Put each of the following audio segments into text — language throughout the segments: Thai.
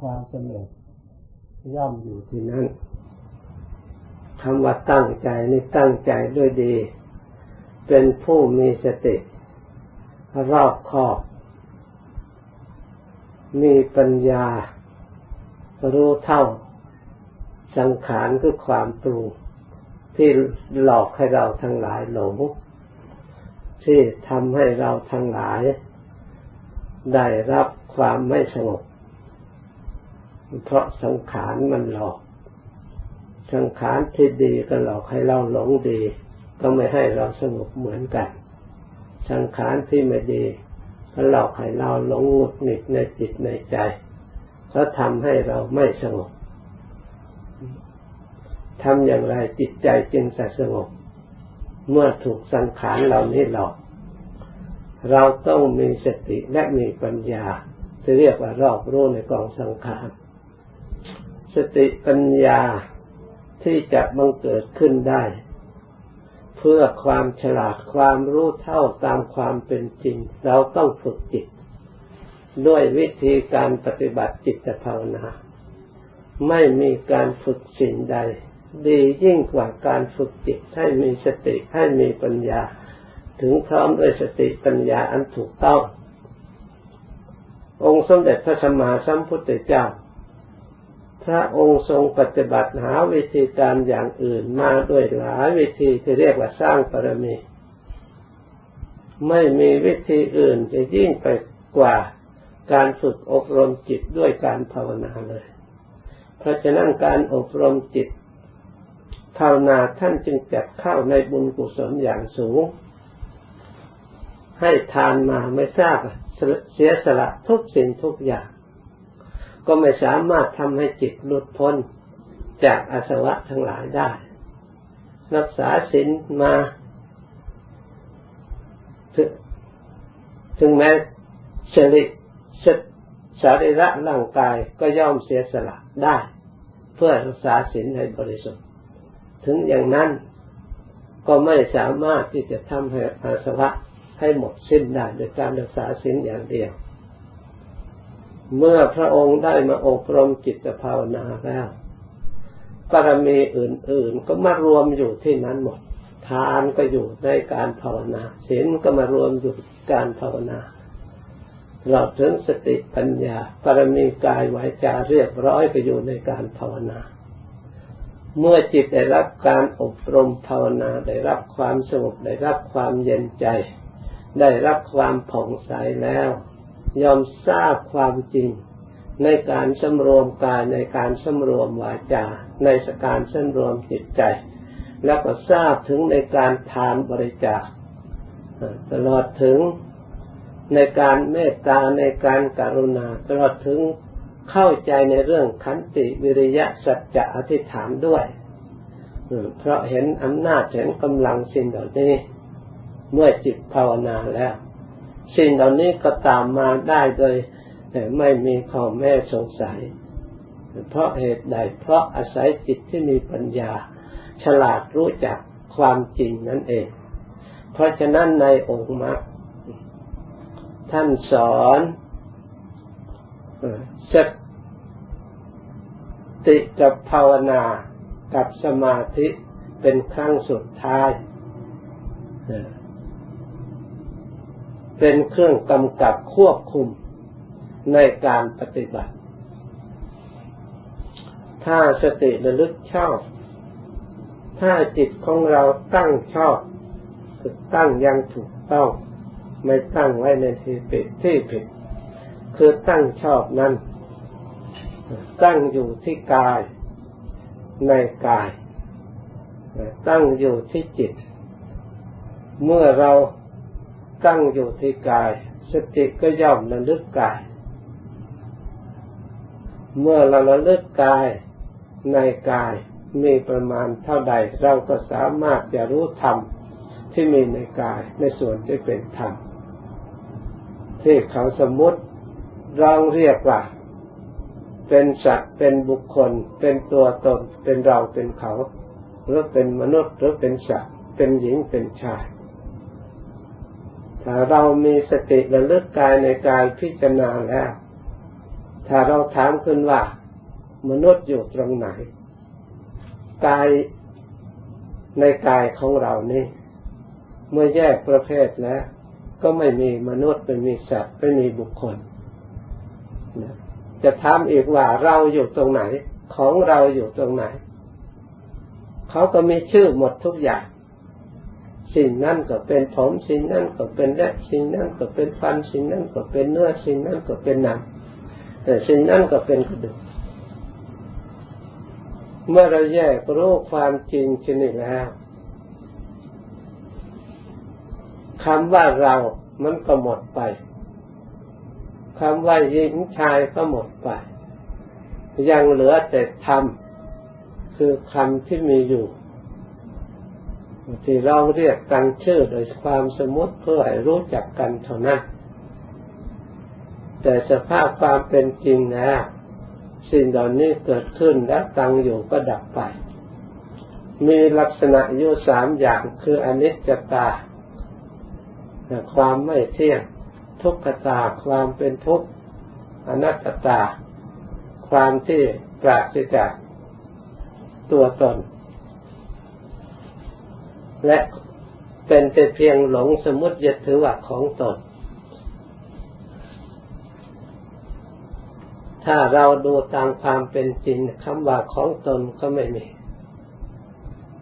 ความสำเร็จย่อมอยู่ที่นั่นคำว่าตั้งใจนี่ตั้งใจด้วยดี เป็นผู้มีสติรอบคอบ มีปัญญา รู้เท่า สังขารคือความปรุงที่หลอกให้เราทั้งหลายหลงที่ทำให้เราทั้งหลาย ได้รับความไม่สงบ เพราะสังขารมันหลอก สังขารที่ดีก็หลอกให้เราหลงดี ก็ไม่ให้เราสงบเหมือนกัน สังขารที่ไม่ดีก็หลอกให้เราหลงหงุดหงิดในจิตในใจก็ทำให้เราไม่สงบทำอย่างไรจิตใจจึงจะสงบ เมื่อถูกสังขารเหล่านี้หลอก เราต้องมีสติและมีปัญญาจะเรียกว่ารอบรู้ในกองสังขารสติปัญญาที่จะบังเกิดขึ้นได้ เพื่อความฉลาดความรู้เท่าตามความเป็นจริง เราต้องฝึกจิต ด้วยวิธีการปฏิบัติจิตภาวนา ไม่มีการฝึกสิ่งใด ดียิ่งกว่าการฝึกจิตให้มีสติให้มีปัญญา ถึงพร้อมด้วยสติปัญญาอันถูกต้อง องค์สมเด็จพระสัมมาสัมพุทธเจ้า พระองค์ทรงปฏิบัติหาวิธีการอย่างอื่นมาด้วยหลายวิธีที่เรียกว่าสร้างปรมี ไม่มีวิธีอื่นจะยิ่งไปกว่าการฝึกอบรมจิตด้วยการภาวนาเลย เพราะฉะนั้นการอบรมจิตภาวนาท่านจึงจัดเข้าในบุญกุศลอย่างสูง ให้ทานมาไม่ทราบเสียสละทุกสิ่งทุกอย่าง ก็ไม่สามารถทำให้จิตหลุดพ้นจากอาสวะทั้งหลายได้ รักษาศีลมาถึงแม้สริสารีระร่างกายก็ย่อมเสียสละได้ เพื่อรักษาศีลให้บริสุทธิ์ ถึงอย่างนั้นก็ไม่สามารถที่จะทำให้อาสวะ ให้หมดสิ้นได้โดยการรักษาศีลอย่างเดียว เมื่อพระองค์ได้มาอบรมจิตภาวนาแล้วปรมีอื่น ๆ ก็มารวมอยู่ที่นั้นหมด ทานก็อยู่ในการภาวนาศีลก็มารวมอยู่การภาวนาเราถึงสติปัญญา ปรมีกายวายจาเรียบร้อยก็อยู่ในการภาวนา เมื่อจิตได้รับการอบรมภาวนาได้รับความสงบได้รับความเย็นใจ ได้รับความผ่องใสแล้ว ยอมทราบความจริง ในการสำรวมกายในการสำรวมวาจา ในสการสำรวมจิตใจ แล้วก็ทราบถึงในการทานบริจาคตลอดถึงในการเมตตาในการการุณา ตลอดถึงเข้าใจในเรื่องขันติวิริยะสัจจะอธิษฐานด้วยเพราะเห็นอำนาจเห็นกำลังสิ่งเหล่านี้ เมื่อจิตภาวนาแล้ว สิ่งเหล่านี้ก็ตามมาได้โดยแต่ไม่มีข้อแม่สงสัย เพราะเหตุใด เพราะอาศัยจิตที่มีปัญญา ฉลาดรู้จักความจริงนั่นเอง เพราะฉะนั้นในองค์มรรคท่านสอนสติกับภาวนากับสมาธิเป็นครั้งสุดท้าย เป็นเครื่องกำกับควบคุมในการปฏิบัติ ถ้าสติระลึกชอบ ถ้าจิตของเราตั้งชอบตั้งยังถูกต้อง ไม่ตั้งไว้ในที่ผิดที่ผิด คือตั้งชอบนั้น ตั้งอยู่ที่กายในกาย ตั้งอยู่ที่จิต เมื่อเรา ตั้งอยู่ที่กาย สติก็ย่อมระลึกกาย เมื่อเราระลึกกายในกายมีประมาณเท่าใด เราก็สามารถจะรู้ธรรมที่มีในกายในส่วนที่เป็นธรรมที่เขาสมมติเราเรียกว่าเป็นสัตว์เป็นบุคคล เป็นตัวตน เป็นเราเป็นเขา หรือเป็นมนุษย์หรือเป็นสัตว์ เป็นหญิงเป็นชาย ถ้าเรามีสติระลึกกายในกายพิจารณาแล้ว ถ้าเราถามขึ้นว่า มนุษย์อยู่ตรงไหน กายในกายของเรานี่ เมื่อแยกประเภทแล้ว ก็ไม่มีมนุษย์ไม่มีสัตว์ไม่มีบุคคล จะถามอีกว่าเราอยู่ตรงไหน ของเราอยู่ตรงไหน เขาก็มีชื่อหมดทุกอย่าง สิ่งนั้นก็เป็นผมสิ่งนั้นก็เป็นเล็บสิ่งนั้นก็เป็นฟันสิ่งนั้นก็เป็นเนื้อสิ่งนั้นก็เป็นหนังแต่สิ่งนั้นก็เป็นกระดูกเมื่อเราแยกรู้ความจริงชนิดแล้วคำว่าเรา มันก็หมดไปคำว่าหญิงชายก็หมดไป ยังเหลือแต่ธรรมคือคำที่มีอยู่ ที่เราเรียกกันชื่อโดยความสมมติเพื่อให้รู้จักกันเท่านั้น แต่สภาพความเป็นจริงนะ สิ่งเหล่านี้เกิดขึ้นและตั้งอยู่ก็ดับไป มีลักษณะอยู่สามอย่างคืออนิจจตา ความไม่เที่ยง ทุกขตาความเป็นทุกข์อนัตตา ความที่ปราศจากตัวตน และเป็นแต่เพียงหลงสมมติยึดถือว่าของตน ถ้าเราดูตามความเป็นจริงคำว่าของตนก็ไม่มี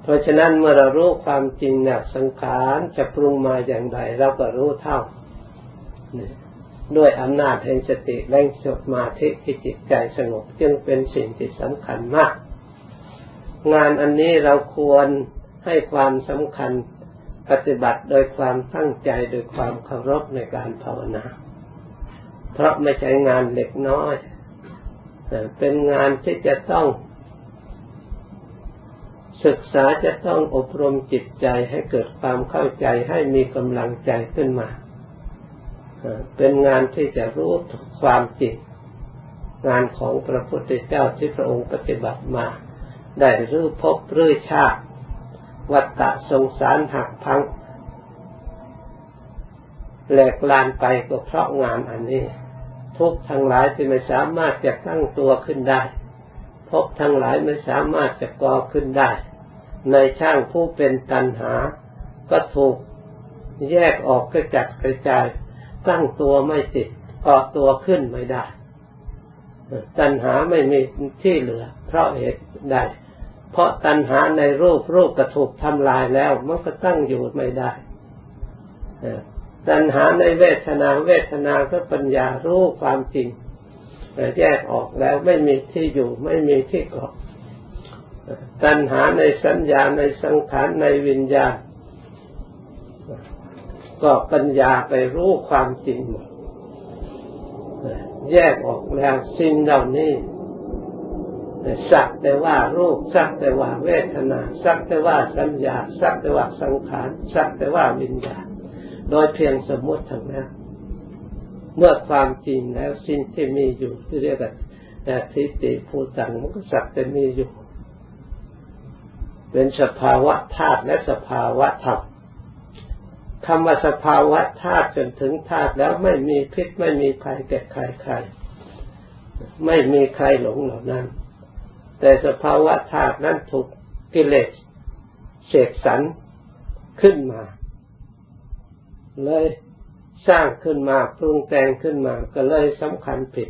เพราะฉะนั้นเมื่อเรารู้ความจริงเนี่ยสังขารจะปรุงมาอย่างไรเราก็รู้เท่า ด้วยอำนาจแห่งสติแรงสมาธิที่จิตใจสงบจึงเป็นสิ่งที่สำคัญมาก งานอันนี้เราควร ให้ความสำคัญปฏิบัติโดยความตั้งใจโดยความเคารพในการภาวนา เพราะไม่ใช่งานเล็กน้อย เป็นงานที่จะต้อง ศึกษาจะต้องอบรมจิตใจให้เกิดความเข้าใจให้มีกำลังใจขึ้นมา เป็นงานที่จะรู้ความจริงงานของพระพุทธเจ้าที่พระองค์ปฏิบัติมา ได้รู้พบรู้ชาติ วัฏฏะสงสารหักพังแหลกลานไปก็เพราะงานอันนี้ ทุกทั้งหลายที่ไม่สามารถจะตั้งตัวขึ้นได้พบทั้งหลายไม่สามารถจะก่อขึ้นได้ ในช่างผู้เป็นตันหา ก็ถูกแยกออกกระจัดกระจาย ตั้งตัวไม่ติดเกาะตัวขึ้นไม่ได้ ตัณหาไม่มีที่เหลือ เพราะเหตุใด เพราะตัณหาในรูปรูปกระถูกทำลายแล้วมันก็ตั้งอยู่ไม่ได้ตัณหาในเวทนาเวทนาก็ปัญญารู้ความจริงแยกออกแล้วไม่มีที่อยู่ไม่มีที่เกาะตัณหาในสัญญาในสังขารในวิญญาณก็ปัญญาไปรู้ความจริงหมดแยกออกแล้วสิ่งเหล่านี้ สักแต่ว่ารูปสักแต่ว่าเวทนาสักแต่ว่าสัญญาสักแต่ว่าสังขารสักแต่ว่าวิญญาณโดยเพียงสมมติทั้งนั้นเมื่อความจริงแล้วสิ่งที่มีอยู่ที่เรียกว่าทิฏฐิภูตังมันก็สักแต่มีอยู่ เป็นสภาวะธาตุและสภาวะธรรมคำว่าสภาวะธาตุจนถึงธาตุแล้วไม่มีพิษไม่มีภัยแก่ใครใคร ไม่มีใครหลงเหล่านั้น แต่สภาวะธาตุนั้นถูกกิเลสเสกสรรขึ้นมา เลยสร้างขึ้นมาปรุงแต่งขึ้นมาก็เลยสำคัญผิด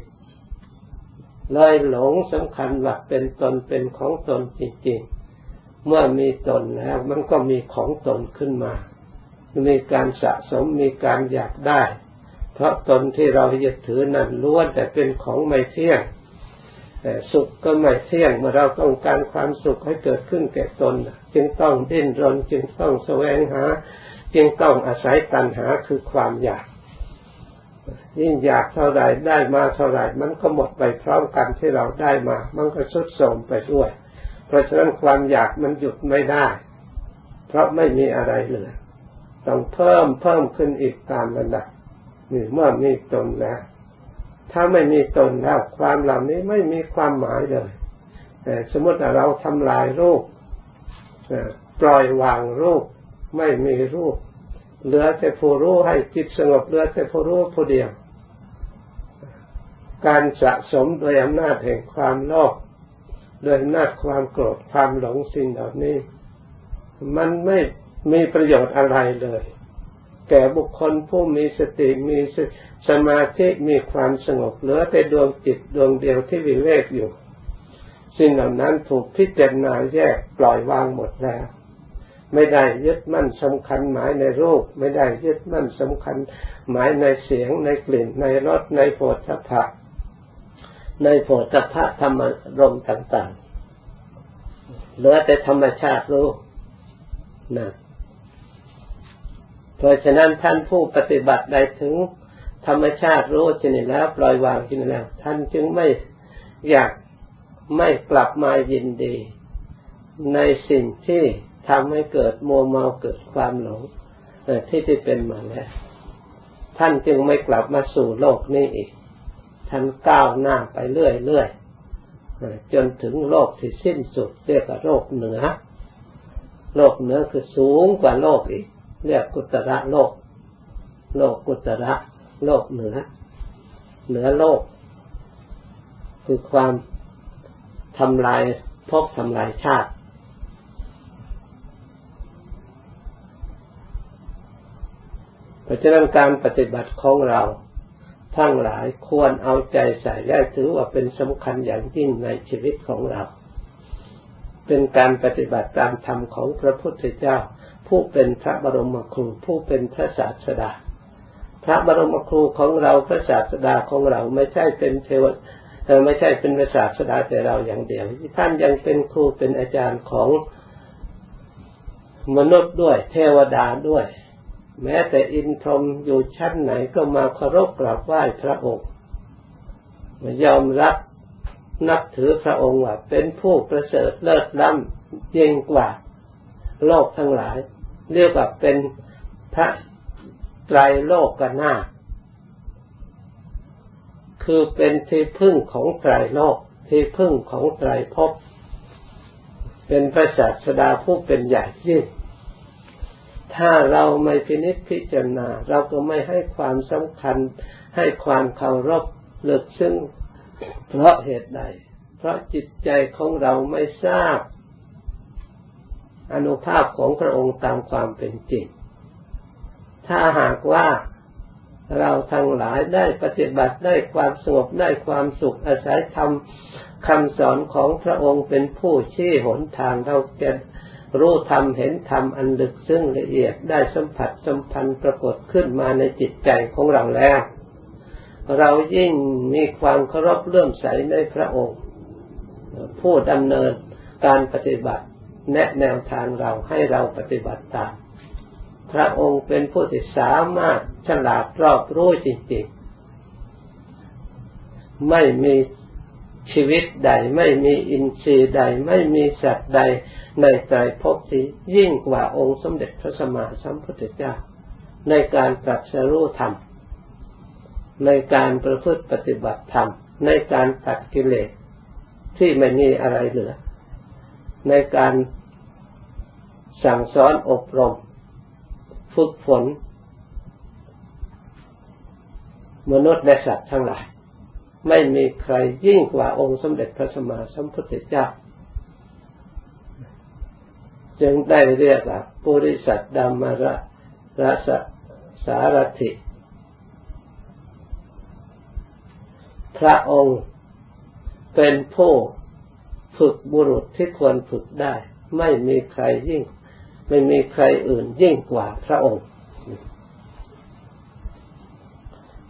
เลยหลงสำคัญว่าเป็นตนเป็นของตนจริงๆ เมื่อมีตนแล้วมันก็มีของตนขึ้นมา มีการสะสมมีการอยากได้ เพราะตนที่เรายึดถือนั้นล้วนแต่เป็นของไม่เที่ยง สุขก็ไม่เที่ยงเมื่อเราต้องการความสุขให้เกิดขึ้นแก่ตน จึงต้องดิ้นรน จึงต้องแสวงหา จึงต้องอาศัยตัณหาคือความอยาก ยิ่งอยากเท่าไรได้มาเท่าไรมันก็หมดไปพร้อมกันที่เราได้มา มันก็สุดโทมไปด้วย เพราะฉะนั้นความอยากมันหยุดไม่ได้ เพราะไม่มีอะไรเหลือต้องเพิ่มเพิ่มขึ้นอีกตามระดับนี่เมื่อมีตนแล้ว ถ้าไม่มีตนแล้วความเหล่านี้ไม่มีความหมายเลยสมมติเราทำลายรูปปล่อยวางรูป ไม่มีรูป เหลือแต่ผู้รู้ให้จิตสงบเหลือแต่ผู้รู้ผู้เดียว การสะสมโดยอำนาจแห่งความโลภโดยอำนาจความโกรธความหลงสิ่งเหล่านี้ มันไม่มีประโยชน์อะไรเลย แก่บุคคลผู้มีสติมีสมาธิมีความสงบเหลือแต่ดวงจิตดวงเดียวที่วิเวกอยู่ สิ่งเหล่านั้นถูกพิจารณาแยกปล่อยวางหมดแล้ว ไม่ได้ยึดมั่นสำคัญหมายในรูป ไม่ได้ยึดมั่นสำคัญ หมายในเสียงในกลิ่นในรสในโผฏฐัพพะในโผฏฐัพพะธรรมรมต่างๆเหลือแต่ธรรมชาติรู้นะ เพราะฉะนั้นท่านผู้ปฏิบัติได้ถึงธรรมชาติรู้ชนิดแล้ว ปล่อยวางชนิดแล้ว ท่านจึงไม่อยากไม่กลับมายินดี ในสิ่งที่ทำให้เกิดโมเมาเกิดความหลงที่ที่เป็นมาแล้วท่านจึงไม่กลับมาสู่โลกนี้อีก ท่านก้าวหน้าไปเรื่อยๆจนถึงโลกที่สิ้นสุดเรียกว่าโลกเหนือ โลกเหนือคือสูงกว่าโลกอีก เรียกกุตระโลก โลกกุตระ โลกเหนือ เหนือโลก คือความทำลายพบทำลายชาติ เพราะฉะนั้นการปฏิบัติของเราทั้งหลายควรเอาใจใส่และถือว่าเป็นสำคัญอย่างยิ่งในชีวิตของเรา เป็นการปฏิบัติตามธรรมของพระพุทธเจ้า ผู้เป็นพระบรมครู ผู้เป็นพระศาสดา พระบรมครูของเราพระศาสดาของเราไม่ใช่เป็นเทวไม่ใช่เป็นพระศาสดาแต่เราอย่างเดียว ท่านยังเป็นครูเป็นอาจารย์ของมนุษย์ด้วย เทวดาด้วย แม้แต่อินทรมอยู่ชั้นไหนก็มาเคารพกราบไหว้พระองค์ยอมรับนับถือพระองค์ว่าเป็นผู้ประเสริฐเลิศล้ำยิ่งกว่าโลกทั้งหลาย เรียกว่าเป็นพระไตรโลกกนาคือเป็นที่พึ่งของไตรโลก ที่พึ่งของไตรภพ เป็นพระศาสดาผู้เป็นใหญ่ยิ่ง ถ้าเราไม่พินิจพิจารณา เราก็ไม่ให้ความสำคัญ ให้ความเคารพเลึกซึ้งเพราะเหตุใด เพราะจิตใจของเราไม่ทราบ อนุภาพของพระองค์ตามความเป็นจริง ถ้าหากว่าเราทั้งหลายได้ปฏิบัติได้ความสงบได้ความสุขอาศัยธรรมคำสอนของพระองค์เป็นผู้ชี้หนทางเราจะรู้ธรรมเห็นธรรมอันลึกซึ้งละเอียดได้สัมผัสสัมพันธ์ปรากฏขึ้นมาในจิตใจของเราแล้ว เรายิ่งมีความเคารพเลื่อมใสในพระองค์ ผู้ดำเนินการปฏิบัติ แนะแนวทางเราให้เราปฏิบัติตามพระองค์เป็นผู้ที่สามารถฉลาดรอบรู้จริงๆ ไม่มีชีวิตใด ไม่มีอินทรีย์ใด ไม่มีสัตว์ใด ในใจพบที่ยิ่งกว่าองค์สมเด็จพระสัมมาสัมพุทธเจ้า ในการตรัสรู้ธรรม ในการประพฤติปฏิบัติธรรม ในการตัดกิเลสที่ไม่มีอะไรเหลือ ในการ สั่งสอนอบรม ฝึกฝน มนุษย์และสัตว์ทั้งหลาย ไม่มีใครยิ่งกว่าองค์สมเด็จพระสัมมาสัมพุทธเจ้า จึงได้เรียกว่าปุริสัตดามาระรัสสารถิ พระองค์เป็นผู้ฝึกบุรุษที่ควรฝึกได้ ไม่มีใครยิ่ง ไม่มีใครอื่นยิ่งกว่าพระองค์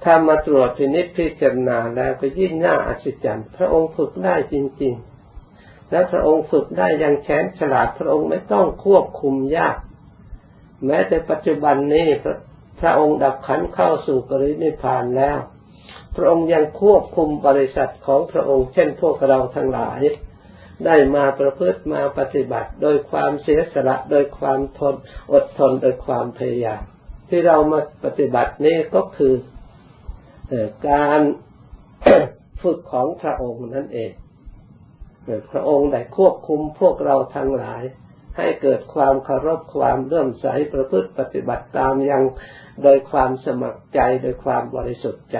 ถ้ามาตรวจพินิจพิจารณาแล้วก็ยิ่งน่าอัศจรรย์ พระองค์ฝึกได้จริง ๆ และพระองค์ฝึกได้อย่างแฉนฉลาด พระองค์ไม่ต้องควบคุมยาก แม้แต่ปัจจุบันนี้พระพระองค์ดับขันเข้าสู่ปรินิพานแล้ว พระองค์ยังควบคุมบริษัทของพระองค์เช่นพวกเราทั้งหลาย ได้มาประพฤติมาปฏิบัติ โดยความเสียสละโดยความทนอดทนโดยความพยายามที่เรามาปฏิบัตินี้ก็คือการฝึกของพระองค์นั่นเองพระองค์ได้ควบคุมพวกเราทั้งหลาย ให้เกิดความเคารพความเลื่มใสประพฤติปฏิบัติตามอย่างโดยความสมัครใจโดยความบริสุทธิ์ใจ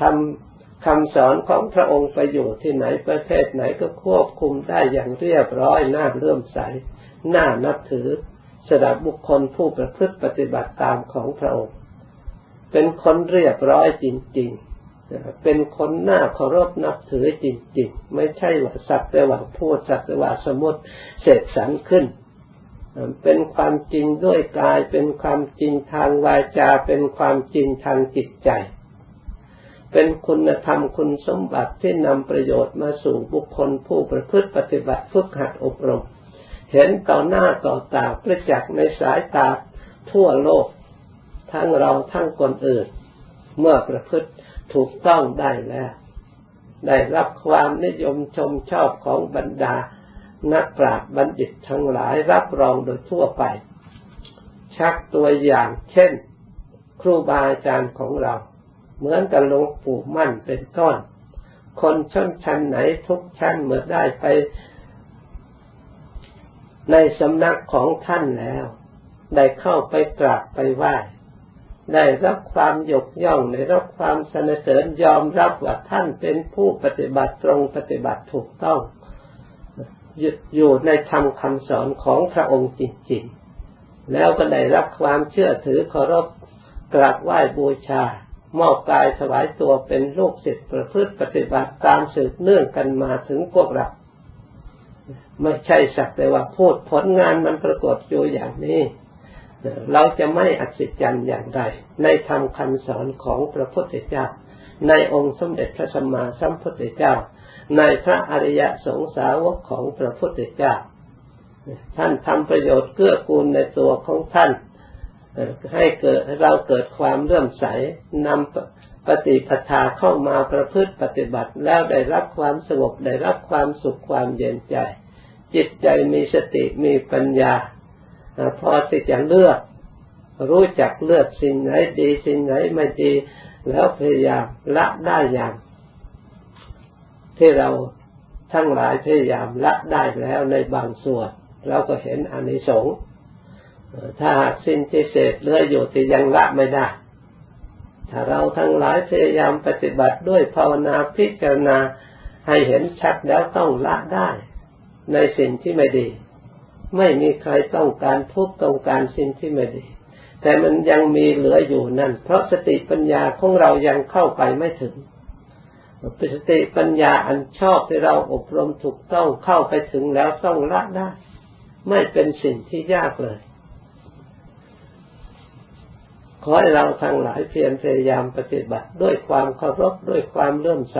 ทำ คำสอนของพระองค์ไปอยู่ที่ไหนประเทศไหนก็ควบคุมได้อย่างเรียบร้อยน่าเลื่อมใสน่านับถือสำหรับบุคคลผู้ประพฤติปฏิบัติตามของพระองค์ เป็นคนเรียบร้อยจริง ๆ เป็นคนหน้าเคารพนับถือจริง ๆ ไม่ใช่ว่าสักแต่ว่าพูดสักแต่ว่าสมมติเสกสรรขึ้น เป็นความจริงด้วยกาย เป็นความจริงทางวาจา เป็นความจริงทางจิตใจ เป็นคุณธรรมคุณสมบัติที่นำประโยชน์มาสู่บุคคลผู้ประพฤติปฏิบัติฝึกหัดอบรม เห็นต่อหน้าต่อตาประจักษ์ในสายตาทั่วโลก ทั้งเราทั้งคนอื่น เมื่อประพฤติถูกต้องได้แล้ว ได้รับความนิยมชมชอบของบรรดา นักปราชญ์บัณฑิตทั้งหลายรับรองโดยทั่วไป ชักตัวอย่างเช่น ครูบาอาจารย์ของเรา เหมือนกับหลวงปู่มั่นเป็นต้น คนชนชั้นไหนทุกชั้นเมื่อได้ไป ในสำนักของท่านแล้ว ได้เข้าไปกราบไปไหว้ได้รับความยกย่องได้รับความสนเสริญยอมรับว่าท่านเป็นผู้ปฏิบัติตรงปฏิบัติถูกต้องอยู่ในธรรมคำสอนของพระองค์จริงๆ แล้วก็ได้รับความเชื่อถือเคารพกราบไหว้บูชา มอบกายถวายตัวเป็นลูกศิษย์ประพฤติปฏิบัติตามสืบเนื่องกันมาถึงพวกเรา ไม่ใช่สักแต่ว่าพูดผลงานมันปรากฏอยู่อย่างนี้ เราจะไม่อัศจรรย์อย่างไรในธรรมคำสอนของพระพุทธเจ้า ในองค์สมเด็จพระสัมมาสัมพุทธเจ้า ในพระอริยสงสาวกของพระพุทธเจ้า ท่านทำประโยชน์เกื้อกูลในตัวของท่าน ให้เกิดเราเกิดความเลื่อมใสนำปฏิปทาเข้ามาประพฤติปฏิบัติแล้วได้รับความสงบได้รับความสุขความเย็นใจ จิตใจมีสติมีปัญญา พอที่จะเลือก รู้จักเลือกสิ่งไหนดีสิ่งไหนไม่ดี แล้วพยายามละได้อย่าง ที่เราทั้งหลายพยายามละได้แล้วในบางส่วน เราก็เห็นอนิสงส์ ถ้าหากสิ่งที่เศษเหลืออยู่ที่ยังละไม่ได้ ถ้าเราทั้งหลายพยายามปฏิบัติด้วยภาวนาพิจารณาให้เห็นชัดแล้วต้องละได้ ในสิ่งที่ไม่ดี ไม่มีใครต้องการทุกต้องการสิ่งที่ไม่ดี แต่มันยังมีเหลืออยู่นั่น เพราะสติปัญญาของเรายังเข้าไปไม่ถึงสติปัญญาอันชอบที่เราอบรมถูกต้องเข้าไปถึงแล้วต้องละได้ ไม่เป็นสิ่งที่ยากเลย ขอให้เราทั้งหลายเพียรพยายามปฏิบัติ ด้วยความเคารพด้วยความเลื่อมใส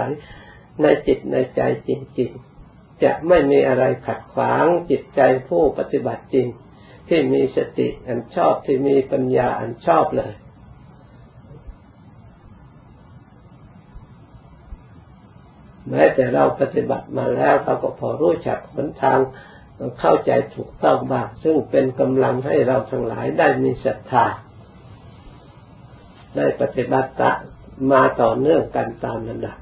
ในจิตในใจจริง ๆ จะไม่มีอะไรขัดขวางจิตใจผู้ปฏิบัติจริง ที่มีสติอันชอบที่มีปัญญาอันชอบเลยแม้แต่เราปฏิบัติมาแล้วเราก็พอรู้จักหนทางเข้าใจถูกต้องบ้างซึ่งเป็นกำลังให้เราทั้งหลายได้มีศรัทธา ได้ปฏิบัติมาต่อเนื่องกันตามระดับ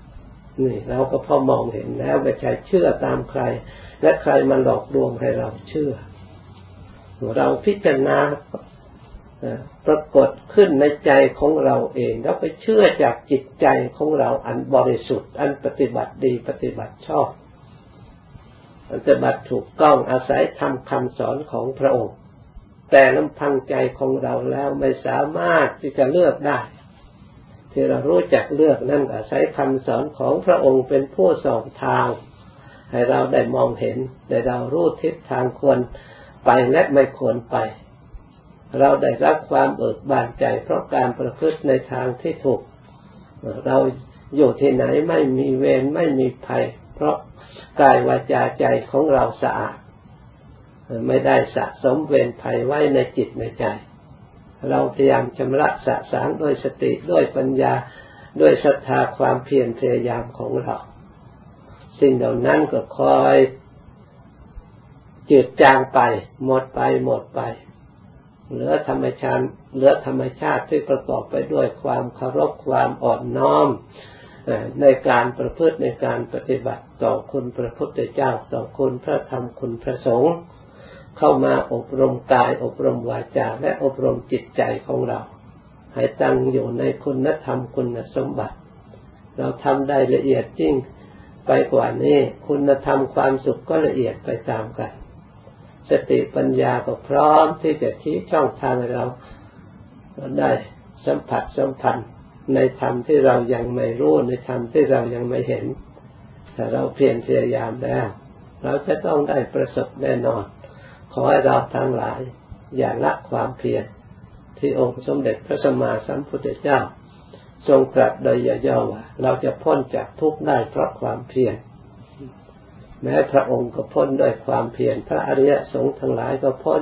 นี่เราก็พอมองเห็นแล้วไม่ใช่เชื่อตามใคร และใครมาหลอกลวงให้เราเชื่อ เราพิจารณาปรากฏขึ้นในใจของเราเองแล้วไปเชื่อจากจิตใจของเราอันบริสุทธิ์ อันปฏิบัติดีปฏิบัติชอบปฏิบัติถูกต้องอาศัยทำคำสอนของพระองค์ แต่ลำพังใจของเราแล้วไม่สามารถที่จะเลือกได้ ที่เรารู้จักเลือกนั่นอาศัยคำสอนของพระองค์เป็นผู้ส่องทาง ให้เราได้มองเห็นได้เรารู้ทิศทางควรไปและไม่ควรไป เราได้รับความเอิกบานใจเพราะการประพฤติในทางที่ถูก เราอยู่ที่ไหนไม่มีเวรไม่มีภัย เพราะกายวาจาใจของเราสะอาด ไม่ได้สะสมเวรภัยไว้ในจิตในใจ เราพยายามชำระสะสางด้วยสติด้วยปัญญาด้วยศรัทธาความเพียรพยายามของเรา สิ่งเหล่านั้นก็คอยจืดจางไป หมดไปหมดไป เหลือธรรมชาติเหลือธรรมชาติที่ประกอบไปด้วยความเคารพความอ่อนน้อมในการประพฤติในการปฏิบัติต่อคุณพระพุทธเจ้าต่อคุณพระธรรมคุณพระสงฆ์ เข้ามาอบรมกาย อบรมวาจา และอบรมจิตใจของเรา ให้ตั้งอยู่ในคุณธรรมคุณสมบัติ เราทำได้ละเอียดจริงไปกว่านี้คุณธรรมความสุขก็ละเอียดไปตามกัน สติปัญญาก็พร้อมที่จะชี้ช่องทางเราได้สัมผัสสัมพันธ์ในธรรมที่เรายังไม่รู้ในธรรมที่เรายังไม่เห็น แต่เราเพียรพยายามแล้ว เราจะต้องได้ประสบแน่นอน อให้เราทั้งหลาย อย่าละความเพียรที่องค์สมเด็จพระสัมมาสัมพุทธเจ้า ทรงตรัสโดยย่อว่าเราจะพ้นจากทุกข์ได้เพราะความเพียรแม้พระองค์ก็พ้นด้วยความเพียรพระอริยสงฆ์ทั้งหลายก็พ้น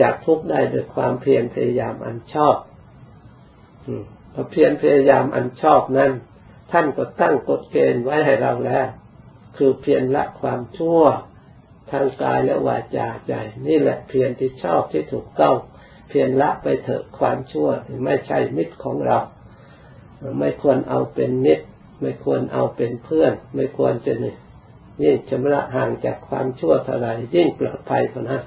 จากทุกข์ได้ด้วยความเพียรพยายามอันชอบพอเพียรพยายามอันชอบนั้น ท่านก็ตั้งกฎเกณฑ์ไว้ให้เราแล้ว คือเพียรละความชั่ว ทางกายและวาจาใจ นี่แหละเพียรที่ชอบที่ถูกต้องเพียรละไปเถอะความชั่วไม่ใช่มิตรของเรา ไม่ควรเอาเป็นมิตร ไม่ควรเอาเป็นเพื่อน ไม่ควรจะนี่ยิ่งชำระห่างจากความชั่วเท่าไรยิ่งปลอดภัยเท่านั้น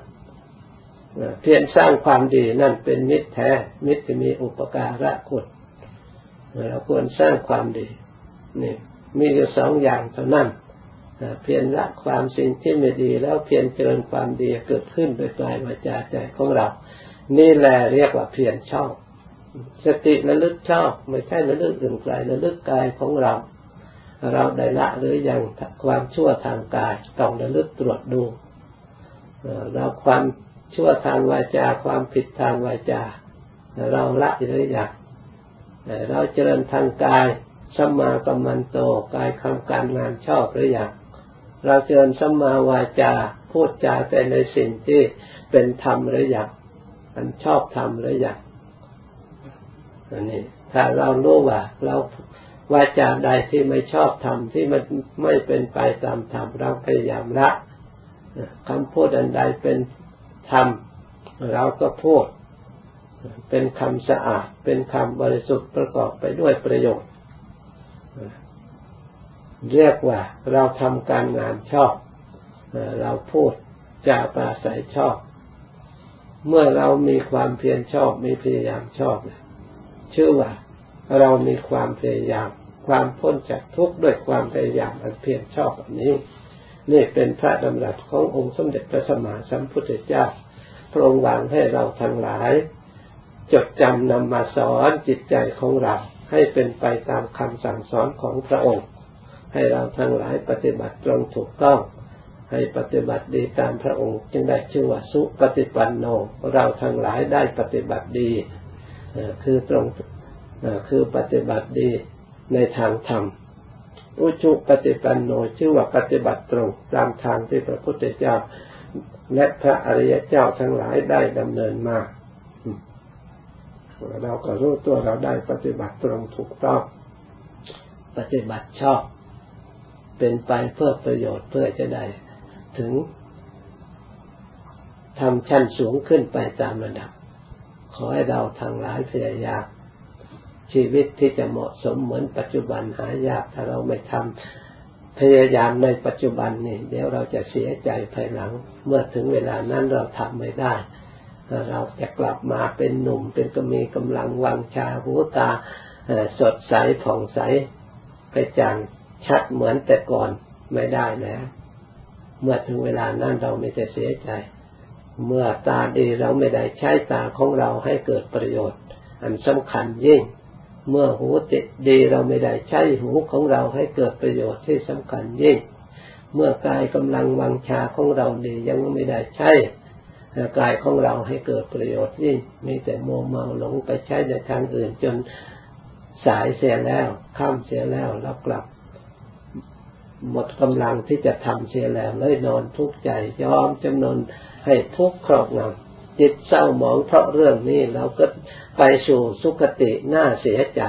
เพียรสร้างความดีนั่นเป็นมิตรแท้ มิตรที่มีอุปการะคุณเราควรสร้างความดีนี่มีอยู่สองอย่างเท่านั้น เพียรละความสิ่งที่ไม่ดีแล้วเพียรเจริญความดีเกิดขึ้นโดยกายวาจาใจของเรา นี่แหละเรียกว่าเพียรชอบ สติระลึกชอบไม่ใช่ระลึกอื่นไกลระลึกกายของเรา เราได้ละหรือยังความชั่วทางกายต้องระลึกตรวจดูเราความชั่วทางวาจาความผิดทางวาจา เราละหรือยังเราเจริญทางกายสัมมากัมมันโตกายคำการงานชอบหรือยัง เราเจริญสัมมาวาจาพูดจาแต่ในสิ่งที่เป็นธรรมหรือยังมันชอบธรรมหรือยังอันนี้ถ้าเรารู้ว่าเราวาจาใดที่ไม่ชอบธรรมที่มันไม่เป็นไปตามธรรมเราพยายามละคำพูดอันใดเป็นธรรมเราก็พูด เป็นคำสะอาด เป็นคำบริสุทธิ์ประกอบไปด้วยประโยชน์ เรียกว่าเราทำการงานชอบ เราพูดจาปราศัยชอบ เมื่อเรามีความเพียรชอบมีพยายามชอบชื่อว่าเรามีความพยายาม ความพ้นจากทุกข์ด้วยความพยายามอันเพียรชอบแบบนี้นี่เป็นพระดำรัสขององค์สมเด็จพระสัมมาสัมพุทธเจ้า พระองค์วางให้เราทั้งหลาย จดจำนำมาสอนจิตใจของเราให้เป็นไปตามคำสั่งสอนของพระองค์ ให้เราทั้งหลายปฏิบัติตรงถูกต้อง ให้ปฏิบัติดีตามพระองค์ จึงได้ชื่อว่าสุปฏิปันโน เราทั้งหลายได้ปฏิบัติดีคือตรงคือปฏิบัติดีในทางธรรมอุชุปฏิปันโนชื่อว่าปฏิบัติตรงตามทางที่พระพุทธเจ้า และพระอริยเจ้าทั้งหลายได้ดำเนินมาเราก็รู้ตัวเราได้ปฏิบัติตรงถูกต้อง ปฏิบัติชอบ เป็นไปเพื่อประโยชน์เพื่อจะได้ถึงทำชั้นสูงขึ้นไปตามระดับ ขอให้เราทางหลายพยายามชีวิตที่จะเหมาะสมเหมือนปัจจุบันหายากถ้าเราไม่ทำพยายามในปัจจุบันนี่เดี๋ยวเราจะเสียใจภายหลัง เมื่อถึงเวลานั้นเราทำไม่ได้ เราจะกลับมาเป็นหนุ่มเป็นก็มีกำลังวังชาหูตาสดใสผ่องใสกระจ่าง ชัดเหมือนแต่ก่อนไม่ได้แล้ว เมื่อถึงเวลานั้นเราไม่จะเสียใจ เมื่อตาดีเราไม่ได้ใช้ตาของเราให้เกิดประโยชน์ อันสำคัญยิ่ง เมื่อหูติดดีเราไม่ได้ใช้หูของเราให้เกิดประโยชน์ที่สำคัญยิ่ง เมื่อกายกำลังวังชาของเราดียังไม่ได้ใช้กายของเราให้เกิดประโยชน์ยิ่งมีแต่โมเมาหลงไปใช้ในทางอื่นจนสายเสียแล้วข้ามเสียแล้วแล้วกลับ หมดกำลังที่จะทำเสียแล้วเลยนอนทุกข์ใจยอมจำนนให้ทุกข์ครอบงำจิตเศร้าหมองเพราะเรื่องนี้เราก็ไปสู่สุคติหน้าเสียใจ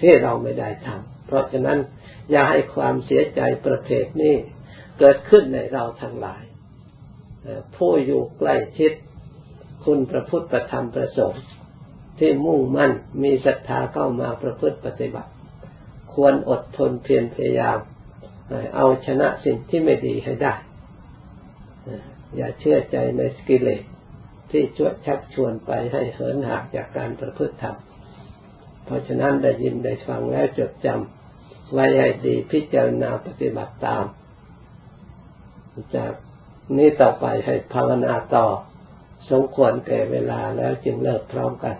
ที่เราไม่ได้ทำเพราะฉะนั้นอย่าให้ความเสียใจประเภทนี้เกิดขึ้นในเราทั้งหลายผู้อยู่ใกล้ชิดคุณพระพุทธประธรรมประสงค์ที่มุ่งมั่นมีศรัทธาเข้ามาประพฤติปฏิบัติ ควรอดทนเพียรพยายาม เอาชนะสิ่งที่ไม่ดีให้ได้ อย่าเชื่อใจในสกิเลสที่ชวดชักชวนไปให้เหินหักจากการประพฤติธรรม เพราะฉะนั้นได้ยินได้ฟังแล้วจดจำไว้ให้ดีพิจารณาปฏิบัติตาม จากนี้ต่อไปให้ภาวนาต่อ สมควรแก่เวลาแล้วจึงเลิกพร้อมกัน